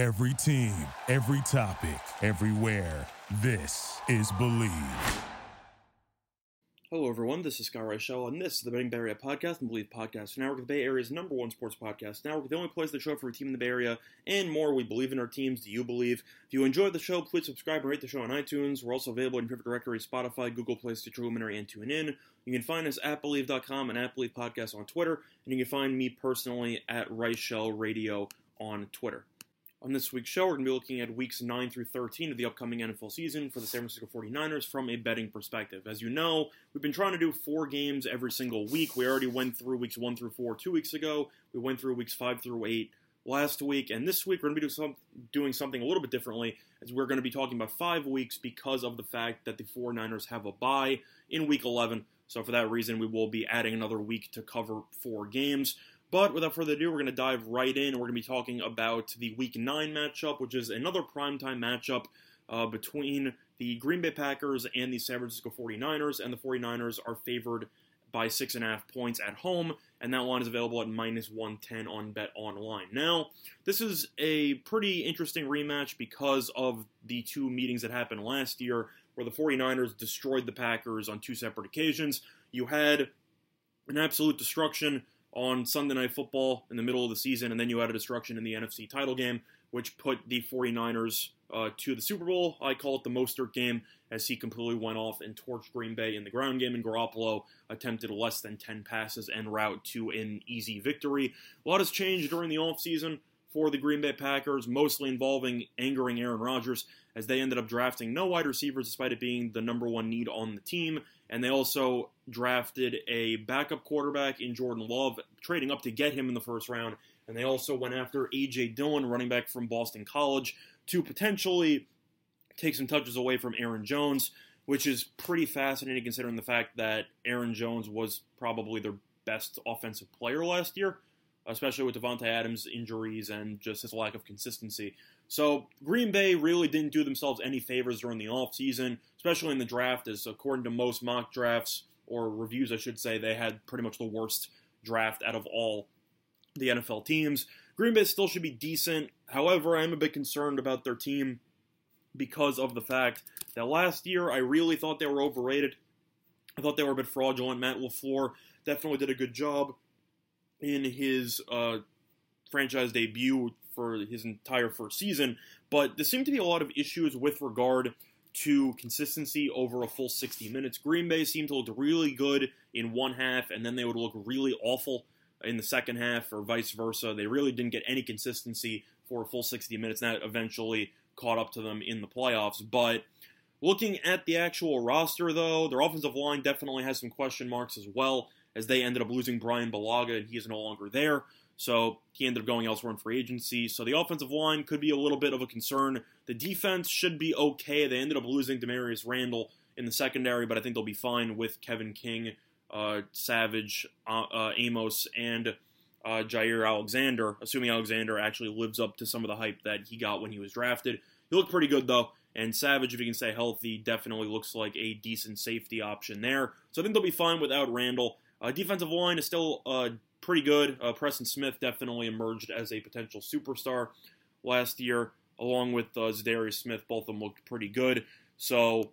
Every team, every topic, everywhere. This is Bleav. Hello, everyone. This is Scott Reichel, and this is the Betting Bay Area podcast and Bleav Podcast Network, the Bay Area's number one sports podcast network, the only place that show for a team in the Bay Area and more. We believe in our teams. Do you believe? If you enjoyed the show, please subscribe and rate the show on iTunes. We're also available in your favorite directory Spotify, Google Play, Stitcher, Luminary, and TuneIn. You can find us at Bleav.com and at Bleav Podcast on Twitter, and you can find me personally at Reichel Radio on Twitter. On this week's show, we're going to be looking at weeks 9 through 13 of the upcoming NFL season for the San Francisco 49ers from a betting perspective. As you know, we've been trying to do four games every single week. We already went through weeks 1 through 4 two weeks ago. We went through weeks 5 through 8 last week. And this week, we're going to be doing, some, doing something a little bit differently, as we're going to be talking about five weeks because of the fact that the 49ers have a bye in week 11. So, for that reason, we will be adding another week to cover four games. But without further ado, we're going to dive right in. We're going to be talking about the Week 9 matchup, which is another primetime matchup uh, between the Green Bay Packers and the San Francisco 49ers. And the 49ers are favored by 6.5 points at home, and that line is available at minus 110 on Bet Online. Now, this is a pretty interesting rematch because of the two meetings that happened last year where the 49ers destroyed the Packers on two separate occasions. You had an absolute destruction on Sunday Night Football in the middle of the season, and then you had a destruction in the NFC title game, which put the 49ers uh, to the Super Bowl. I call it the Mostert game, as he completely went off and torched Green Bay in the ground game, and Garoppolo attempted less than 10 passes en route to an easy victory. A lot has changed during the offseason for the Green Bay Packers, mostly involving angering Aaron Rodgers, as they ended up drafting no wide receivers despite it being the number one need on the team. And they also drafted a backup quarterback in Jordan Love, trading up to get him in the first round. And they also went after A.J. Dillon, running back from Boston College, to potentially take some touches away from Aaron Jones, which is pretty fascinating considering the fact that Aaron Jones was probably their best offensive player last year especially with Davante Adams' injuries and just his lack of consistency. So Green Bay really didn't do themselves any favors during the offseason, especially in the draft, as according to most mock drafts or reviews, I should say, they had pretty much the worst draft out of all the NFL teams. Green Bay still should be decent. However, I am a bit concerned about their team because of the fact that last year I really thought they were overrated. I thought they were a bit fraudulent. Matt LaFleur definitely did a good job in his uh, franchise debut for his entire first season, but there seemed to be a lot of issues with regard to consistency over a full 60 minutes. Green Bay seemed to look really good in one half, and then they would look really awful in the second half, or vice versa. They really didn't get any consistency for a full 60 minutes, and that eventually caught up to them in the playoffs. But looking at the actual roster, though, their offensive line definitely has some question marks as well as they ended up losing Brian Bulaga and he is no longer there. So he ended up going elsewhere in free agency. So the offensive line could be a little bit of a concern. The defense should be okay. They ended up losing Damarious Randall in the secondary, but I think they'll be fine with Kevin King, uh, Savage, uh, uh, Amos, and uh, Jaire Alexander, assuming Alexander actually lives up to some of the hype that he got when he was drafted. He looked pretty good, though. And Savage, if he can stay healthy, definitely looks like a decent safety option there. So I think they'll be fine without Randall. Uh, defensive line is still uh, pretty good. Uh, Preston Smith definitely emerged as a potential superstar last year, along with uh, Za'Darius Smith. Both of them looked pretty good. So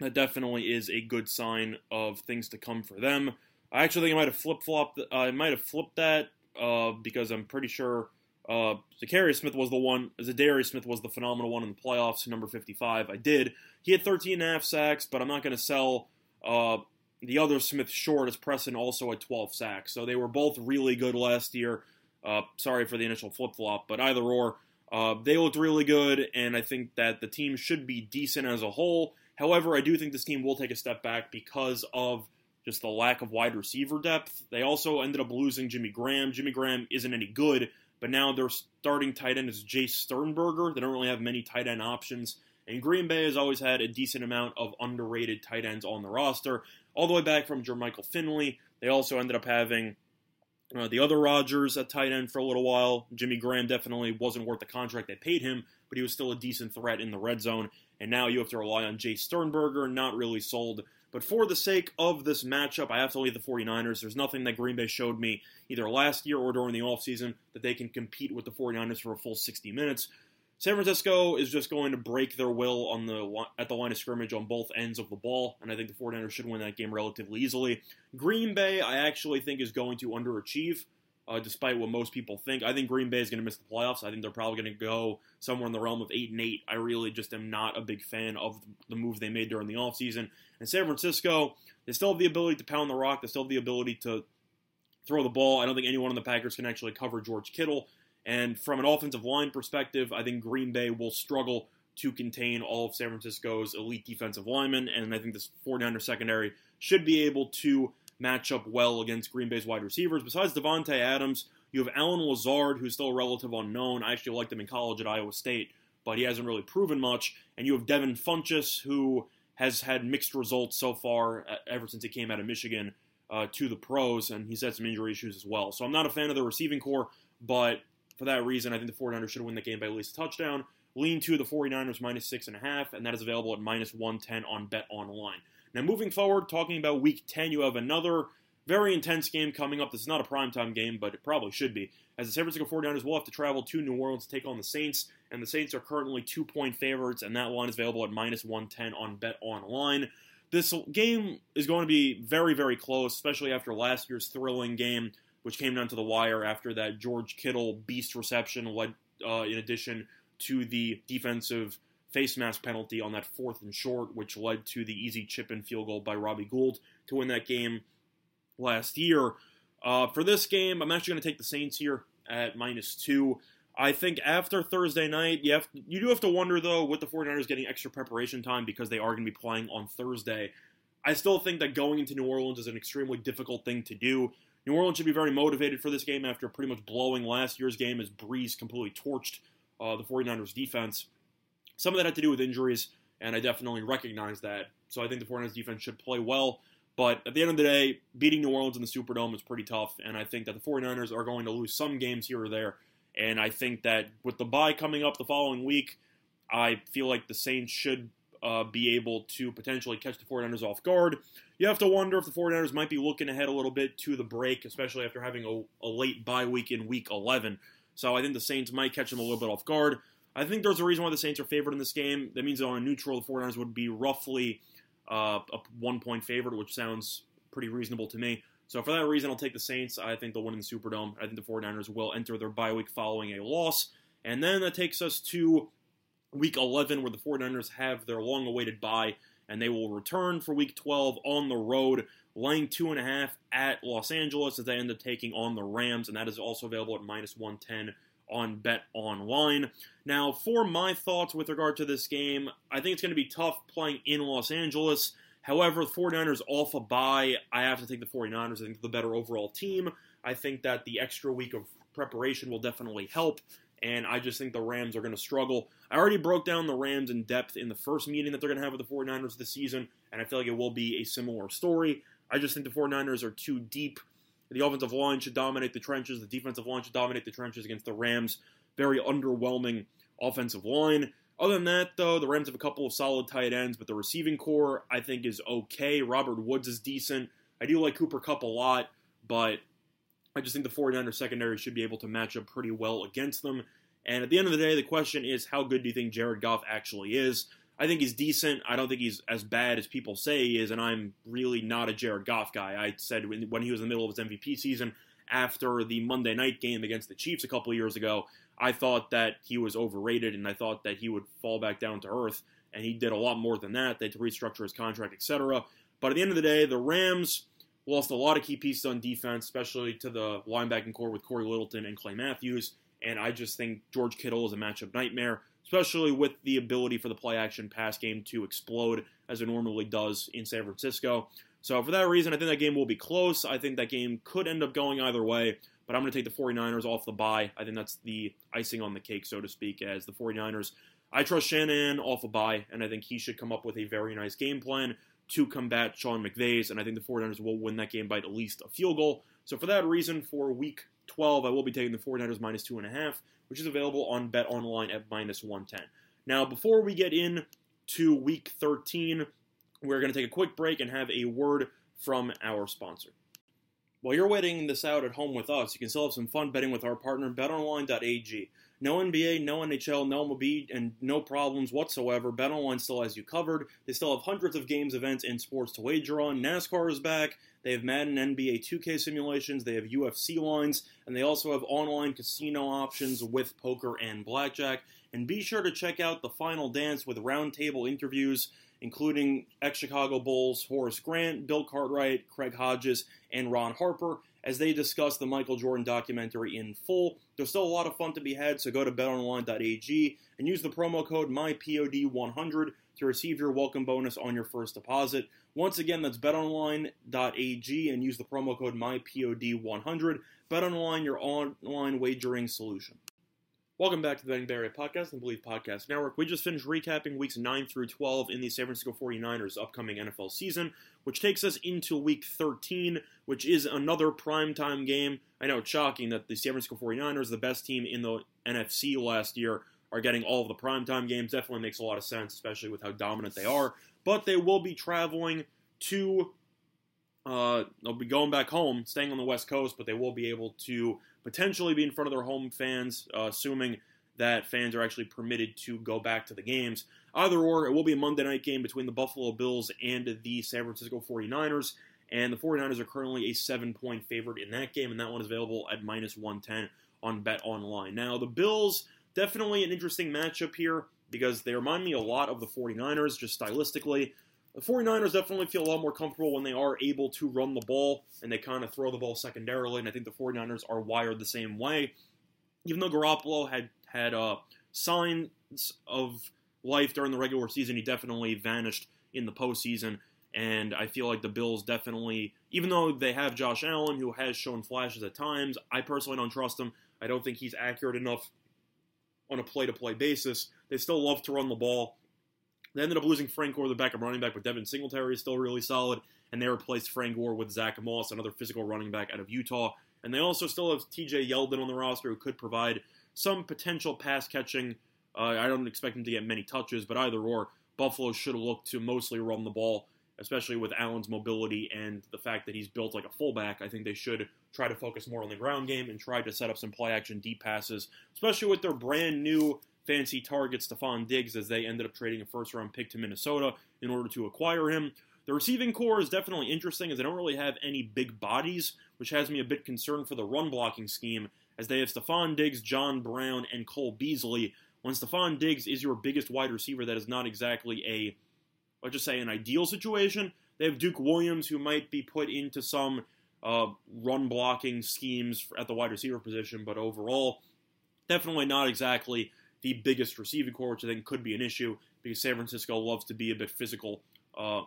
that definitely is a good sign of things to come for them. I actually think I might have flip flopped. I might have flipped that uh, because I'm pretty sure uh, Za'Darius Smith was the one. Za'Darius Smith was the phenomenal one in the playoffs, number 55. I did. He had 13 and a half sacks, but I'm not going to sell uh, the other Smith short is Preston also at 12 sacks. So they were both really good last year. Uh, sorry for the initial flip flop, but either or, uh, they looked really good, and I think that the team should be decent as a whole. However, I do think this team will take a step back because of just the lack of wide receiver depth. They also ended up losing Jimmy Graham. Jimmy Graham isn't any good, but now their starting tight end is Jace Sternberger. They don't really have many tight end options. And Green Bay has always had a decent amount of underrated tight ends on the roster all the way back from Jermichael Finley. They also ended up having uh, the other Rodgers at tight end for a little while. Jimmy Graham definitely wasn't worth the contract they paid him, but he was still a decent threat in the red zone. And now you have to rely on Jay Sternberger. Not really sold But for the sake of this matchup, I have to leave the 49ers. There's nothing that Green Bay showed me either last year or during the offseason that they can compete with the 49ers for a full 60 minutes. San Francisco is just going to break their will on the at the line of scrimmage on both ends of the ball, and I think the 49ers should win that game relatively easily. Green Bay, I actually think, is going to underachieve, uh, despite what most people think. I think Green Bay is going to miss the playoffs. I think they're probably going to go somewhere in the realm of 8 and 8. I really just am not a big fan of the move they made during the offseason. And San Francisco, they still have the ability to pound the rock, they still have the ability to throw the ball. I don't think anyone on the Packers can actually cover George Kittle. And from an offensive line perspective, I think Green Bay will struggle to contain all of San Francisco's elite defensive linemen. And I think this 49er secondary should be able to match up well against Green Bay's wide receivers. Besides Davante Adams, you have Allen Lazard, who's still a relative unknown. I actually liked him in college at Iowa State, but he hasn't really proven much. And you have Devin Funchess, who has had mixed results so far uh, ever since he came out of Michigan uh, to the pros, and he's had some injury issues as well. So I'm not a fan of the receiving corps, but for that reason, I think the 49ers should win the game by at least a touchdown. Lean to the 49ers minus six and a half, and that is available at minus 110 on Bet Online. Now, moving forward, talking about Week 10, you have another very intense game coming up. This is not a primetime game, but it probably should be. As the San Francisco 49ers will have to travel to New Orleans to take on the Saints, and the Saints are currently two point favorites, and that line is available at minus 110 on Bet Online. This game is going to be very, very close, especially after last year's thrilling game which came down to the wire after that George Kittle beast reception, led uh, in addition to the defensive face mask penalty on that fourth and short, which led to the easy chip and field goal by Robbie Gould to win that game last year. Uh, for this game, I'm actually going to take the Saints here at minus two. I think after Thursday night, you, have, you do have to wonder, though, with the 49ers getting extra preparation time because they are going to be playing on Thursday. I still think that going into New Orleans is an extremely difficult thing to do. New Orleans should be very motivated for this game after pretty much blowing last year's game as Brees completely torched uh, the 49ers defense. Some of that had to do with injuries, and I definitely recognize that. So I think the 49ers defense should play well. But at the end of the day, beating New Orleans in the Superdome is pretty tough, and I think that the 49ers are going to lose some games here or there. And I think that with the bye coming up the following week, I feel like the Saints should uh, be able to potentially catch the 49ers off guard. You have to wonder if the 49ers might be looking ahead a little bit to the break, especially after having a, a late bye week in week 11. So I think the Saints might catch them a little bit off guard. I think there's a reason why the Saints are favored in this game. That means that on a neutral, the 49ers would be roughly uh, a one point favorite, which sounds pretty reasonable to me. So for that reason, I'll take the Saints. I think they'll win in the Superdome. I think the 49ers will enter their bye week following a loss. And then that takes us to week 11, where the 49ers have their long awaited bye, and they will return for week 12 on the road, laying two and a half at Los Angeles as they end up taking on the Rams, and that is also available at minus 110 on Bet Online. Now, for my thoughts with regard to this game, I think it's going to be tough playing in Los Angeles. However, the 49ers off a bye, I have to take the 49ers. I think the better overall team. I think that the extra week of preparation will definitely help and I just think the Rams are going to struggle. I already broke down the Rams in depth in the first meeting that they're going to have with the 49ers this season, and I feel like it will be a similar story. I just think the 49ers are too deep. The offensive line should dominate the trenches, the defensive line should dominate the trenches against the Rams. Very underwhelming offensive line. Other than that, though, the Rams have a couple of solid tight ends, but the receiving corps, I think, is okay. Robert Woods is decent. I do like Cooper Kupp a lot, but I just think the 49ers secondary should be able to match up pretty well against them. And at the end of the day, the question is how good do you think Jared Goff actually is? I think he's decent. I don't think he's as bad as people say he is, and I'm really not a Jared Goff guy. I said when he was in the middle of his MVP season after the Monday night game against the Chiefs a couple years ago, I thought that he was overrated, and I thought that he would fall back down to earth, and he did a lot more than that. They had to restructure his contract, etc. But at the end of the day, the Rams Lost a lot of key pieces on defense, especially to the linebacking corps with Cory Littleton and Clay Matthews. And I just think George Kittle is a matchup nightmare, especially with the ability for the play action pass game to explode as it normally does in San Francisco. So for that reason, I think that game will be close. I think that game could end up going either way, but I'm going to take the 49ers off the bye. I think that's the icing on the cake, so to speak, as the 49ers. I trust Shanahan off a bye, and I think he should come up with a very nice game plan to combat Sean McVay's, and I think the 49ers will win that game by at least a field goal. So for that reason, for week 12, I will be taking the 49ers minus 2.5, which is available on Bet Online at minus 110. Now, before we get in to week 13, we're going to take a quick break and have a word from our sponsor. While you're waiting this out at home with us, you can still have some fun betting with our partner, betonline.ag. No NBA, no NHL, no MLB, and no problems whatsoever. BetOnline still has you covered. They still have hundreds of games, events, and sports to wager on. NASCAR is back. They have Madden NBA 2K simulations. They have UFC lines, and they also have online casino options with poker and blackjack. And be sure to check out the Final Dance with roundtable interviews, including ex Chicago Bulls Horace Grant, Bill Cartwright, Craig Hodges, and Ron Harper as they discuss the Michael Jordan documentary in full. There's still a lot of fun to be had, so go to betonline.ag and use the promo code MyPOD100 to receive your welcome bonus on your first deposit. Once again, that's betonline.ag and use the promo code MyPOD100. BetOnline, your online wagering solution. Welcome back to the Bay Area Podcast and Bleav Podcast Network. We just finished recapping weeks 9 through 12 in the San Francisco 49ers upcoming NFL season, which takes us into week 13, which is another primetime game. I know it's shocking that the San Francisco 49ers, the best team in the NFC last year, are getting all of the primetime games. Definitely makes a lot of sense, especially with how dominant they are. But they will be traveling to uh, they'll be going back home, staying on the West Coast, but they will be able to potentially be in front of their home fans, uh, assuming that fans are actually permitted to go back to the games. Either or, it will be a Monday night game between the Buffalo Bills and the San Francisco 49ers. And the 49ers are currently a seven point favorite in that game, and that one is available at minus 110 on Bet Online. Now, the Bills, definitely an interesting matchup here because they remind me a lot of the 49ers, just stylistically. The 49ers definitely feel a lot more comfortable when they are able to run the ball and they kind of throw the ball secondarily, and I think the 49ers are wired the same way. Even though Garoppolo had had uh, signs of life during the regular season, he definitely vanished in the postseason. And I feel like the Bills definitely, even though they have Josh Allen, who has shown flashes at times, I personally don't trust him. I don't think he's accurate enough on a play to play basis. They still love to run the ball. They ended up losing Frank Gore, the backup running back, but Devin Singletary is still really solid, and they replaced Frank Gore with Zach Moss, another physical running back out of Utah. And they also still have TJ Yeldon on the roster, who could provide some potential pass catching. Uh, I don't expect him to get many touches, but either or, Buffalo should look to mostly run the ball, especially with Allen's mobility and the fact that he's built like a fullback. I think they should try to focus more on the ground game and try to set up some play action deep passes, especially with their brand new fancy target Stefon Diggs as they ended up trading a first round pick to Minnesota in order to acquire him. The receiving corps is definitely interesting as they don't really have any big bodies, which has me a bit concerned for the run blocking scheme as they have Stefon Diggs, John Brown, and Cole Beasley. When Stefon Diggs is your biggest wide receiver, that is not exactly a, let's just say, an ideal situation. They have Duke Williams, who might be put into some uh, run blocking schemes at the wide receiver position, but overall, definitely not exactly the biggest receiving corps, which I think could be an issue because San Francisco loves to be a bit physical, uh,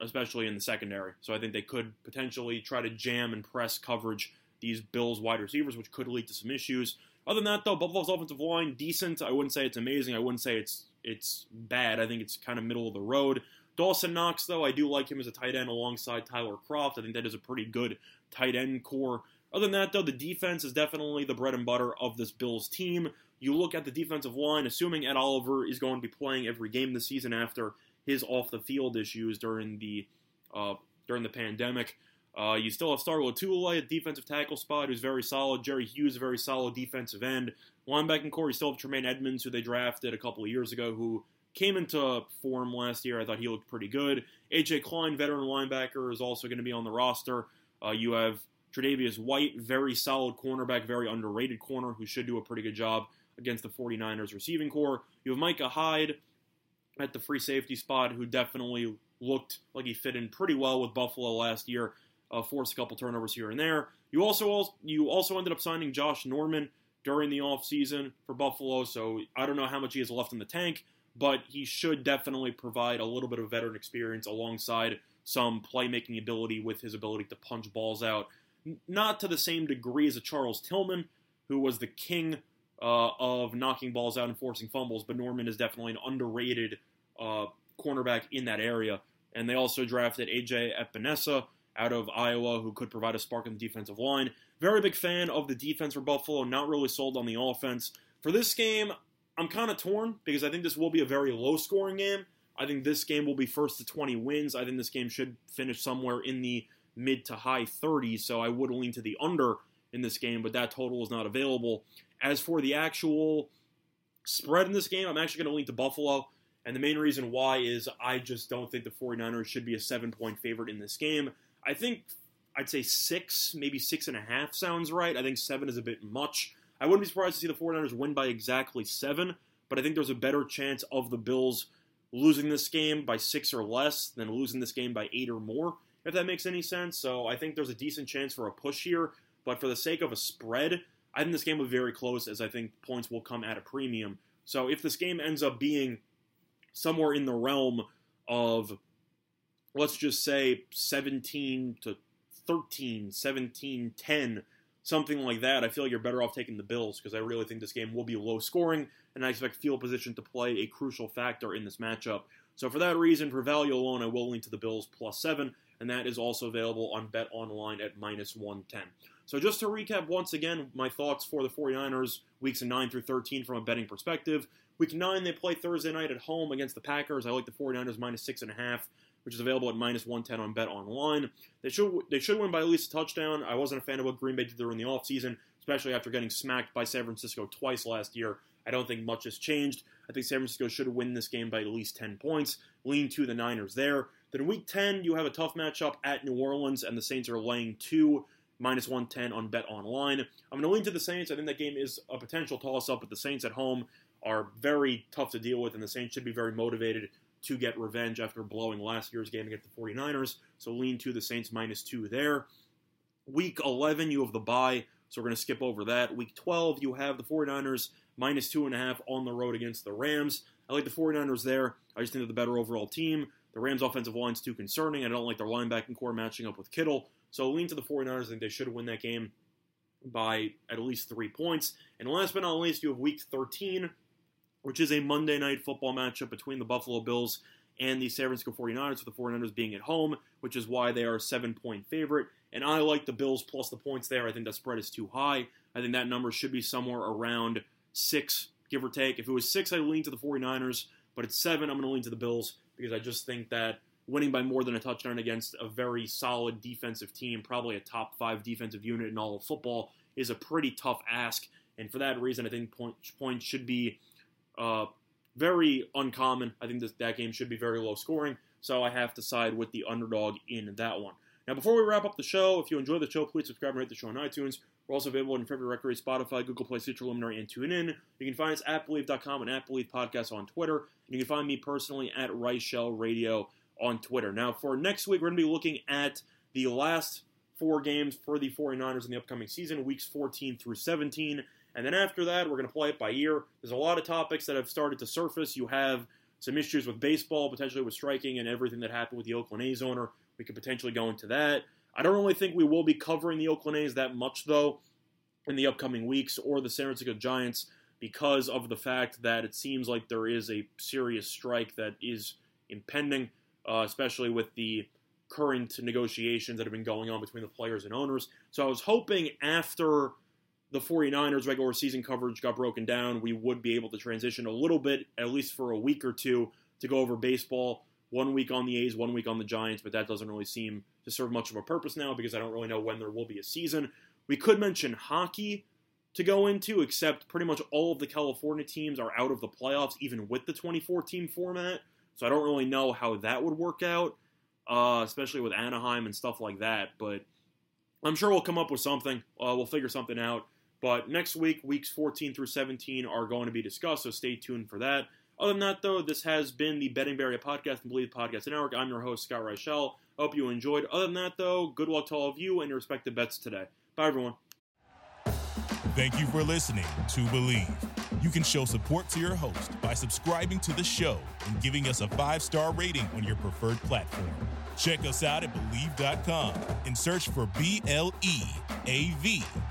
especially in the secondary. So I think they could potentially try to jam and press coverage these Bills wide receivers, which could lead to some issues. Other than that, though, Buffalo's offensive line decent. I wouldn't say it's amazing. I wouldn't say it's it's bad. I think it's kind of middle of the road. Dawson Knox, though, I do like him as a tight end alongside Tyler Kroft. I think that is a pretty good tight end corps. Other than that, though, the defense is definitely the bread and butter of this Bills team. You look at the defensive line, assuming Ed Oliver is going to be playing every game this season after his off the field issues during the uh, during the pandemic. Uh, you still have Star Lotulelei at defensive tackle spot, who's very solid. Jerry Hughes, a very solid defensive end. Linebacking corps, you still have Tremaine Edmunds, who they drafted a couple of years ago, who came into form last year. I thought he looked pretty good. AJ Klein, veteran linebacker, is also going to be on the roster. Uh, you have Tre'Davious White, very solid cornerback, very underrated corner, who should do a pretty good job against the 49ers receiving corps. You have Micah Hyde at the free safety spot, who definitely looked like he fit in pretty well with Buffalo last year. Uh, a couple turnovers here and there. You also you also ended up signing Josh Norman during the offseason for Buffalo, so I don't know how much he has left in the tank, but he should definitely provide a little bit of veteran experience alongside some playmaking ability with his ability to punch balls out. Not to the same degree as a Charles Tillman, who was the king uh, of knocking balls out and forcing fumbles, but Norman is definitely an underrated uh, cornerback in that area. And they also drafted AJ Epenesa out of Iowa, who could provide a spark in the defensive line. Very big fan of the defense for Buffalo, not really sold on the offense. For this game, I'm kind of torn because I think this will be a very low scoring game. I think this game will be first to 20 wins. I think this game should finish somewhere in the mid to high 30s, so I would lean to the under in this game, but that total is not available. As for the actual spread in this game, I'm actually going to lean to Buffalo. And the main reason why is I just don't think the 49ers should be a seven point favorite in this game. I think I'd say six, maybe six and a half sounds right. I think seven is a bit much. I wouldn't be surprised to see the 49ers win by exactly seven, but I think there's a better chance of the Bills losing this game by six or less than losing this game by eight or more, if that makes any sense. So I think there's a decent chance for a push here, but for the sake of a spread, I think this game will be very close as I think points will come at a premium. So if this game ends up being somewhere in the realm of, let's just say, 17 to 13, 17, 10, something like that, I feel like you're better off taking the Bills because I really think this game will be low scoring, and I expect field position to play a crucial factor in this matchup. So for that reason, for value alone, I will lean to the Bills plus seven, and that is also available on Bet Online at minus 110. So just to recap once again, my thoughts for the 49ers weeks 9 through 13 from a betting perspective. Week 9, they play Thursday night at home against the Packers. I like the 49ers minus 6.5 which is available at minus 110 on Bet Online. They should they should win by at least a touchdown. I wasn't a fan of what Green Bay did during the offseason, especially after getting smacked by San Francisco twice last year. I don't think much has changed. I think San Francisco should win this game by at least 10 points. Lean to the Niners there. Then week 10, you have a tough matchup at New Orleans, and the Saints are laying two, minus 110 on Bet Online. I'm going to lean to the Saints. I think that game is a potential toss up, but the Saints at home are very tough to deal with, and the Saints should be very motivated to get revenge after blowing last year's game against the 49ers. So lean to the Saints minus two there. Week 11, you have the bye, so we're going to skip over that. Week 12, you have the 49ers minus two and a half on the road against the Rams. I like the 49ers there. I just think they're the better overall team. The Rams' offensive line's too concerning. I don't like their linebacking corps matching up with Kittle. So lean to the 49ers. I think they should win that game by at least three points. And last but not least, you have week 13 which is a Monday night football matchup between the Buffalo Bills and the San Francisco 49ers, with the 49ers being at home, which is why they are a seven point favorite. And I like the Bills plus the points there. I think that spread is too high. I think that number should be somewhere around six, give or take. If it was six, I'd lean to the 49ers, but at seven, I'm going to lean to the Bills because I just think that winning by more than a touchdown against a very solid defensive team, probably a top five defensive unit in all of football, is a pretty tough ask. And for that reason, I think points should be uh, very uncommon. I think this, that game should be very low scoring, so I have to side with the underdog in that one. Now, before we wrap up the show, if you enjoy the show, please subscribe and rate the show on iTunes. We're also available on favorite record Spotify, Google Play, Stitcher, Luminary, and TuneIn. You can find us at Bleav.com and at Bleav Podcast on Twitter. And you can find me personally at Reichel Radio on Twitter. Now, for next week, we're going to be looking at the last four games for the 49ers in the upcoming season, weeks 14 through 17. And then after that, we're going to play it by ear. There's a lot of topics that have started to surface. You have some issues with baseball, potentially with striking, and everything that happened with the Oakland A's owner. We could potentially go into that. I don't really think we will be covering the Oakland A's that much, though, in the upcoming weeks or the San Francisco Giants because of the fact that it seems like there is a serious strike that is impending, uh, especially with the current negotiations that have been going on between the players and owners. So I was hoping after the 49ers regular season coverage got broken down, we would be able to transition a little bit, at least for a week or two, to go over baseball. One week on the A's, one week on the Giants, but that doesn't really seem to serve much of a purpose now because I don't really know when there will be a season. We could mention hockey to go into, except pretty much all of the California teams are out of the playoffs, even with the 2014 format. So I don't really know how that would work out, uh, especially with Anaheim and stuff like that. But I'm sure we'll come up with something. Uh, we'll figure something out. But next week, weeks 14 through 17 are going to be discussed, so stay tuned for that. Other than that, though, this has been the Betting Bay Area Podcast and Bleav Podcast Network. I'm your host, Scott Reichel. Hope you enjoyed. Other than that, though, good luck to all of you and your respective bets today. Bye, everyone. Thank you for listening to Bleav. You can show support to your host by subscribing to the show and giving us a five star rating on your preferred platform. Check us out at Bleav.com and search for B L E A V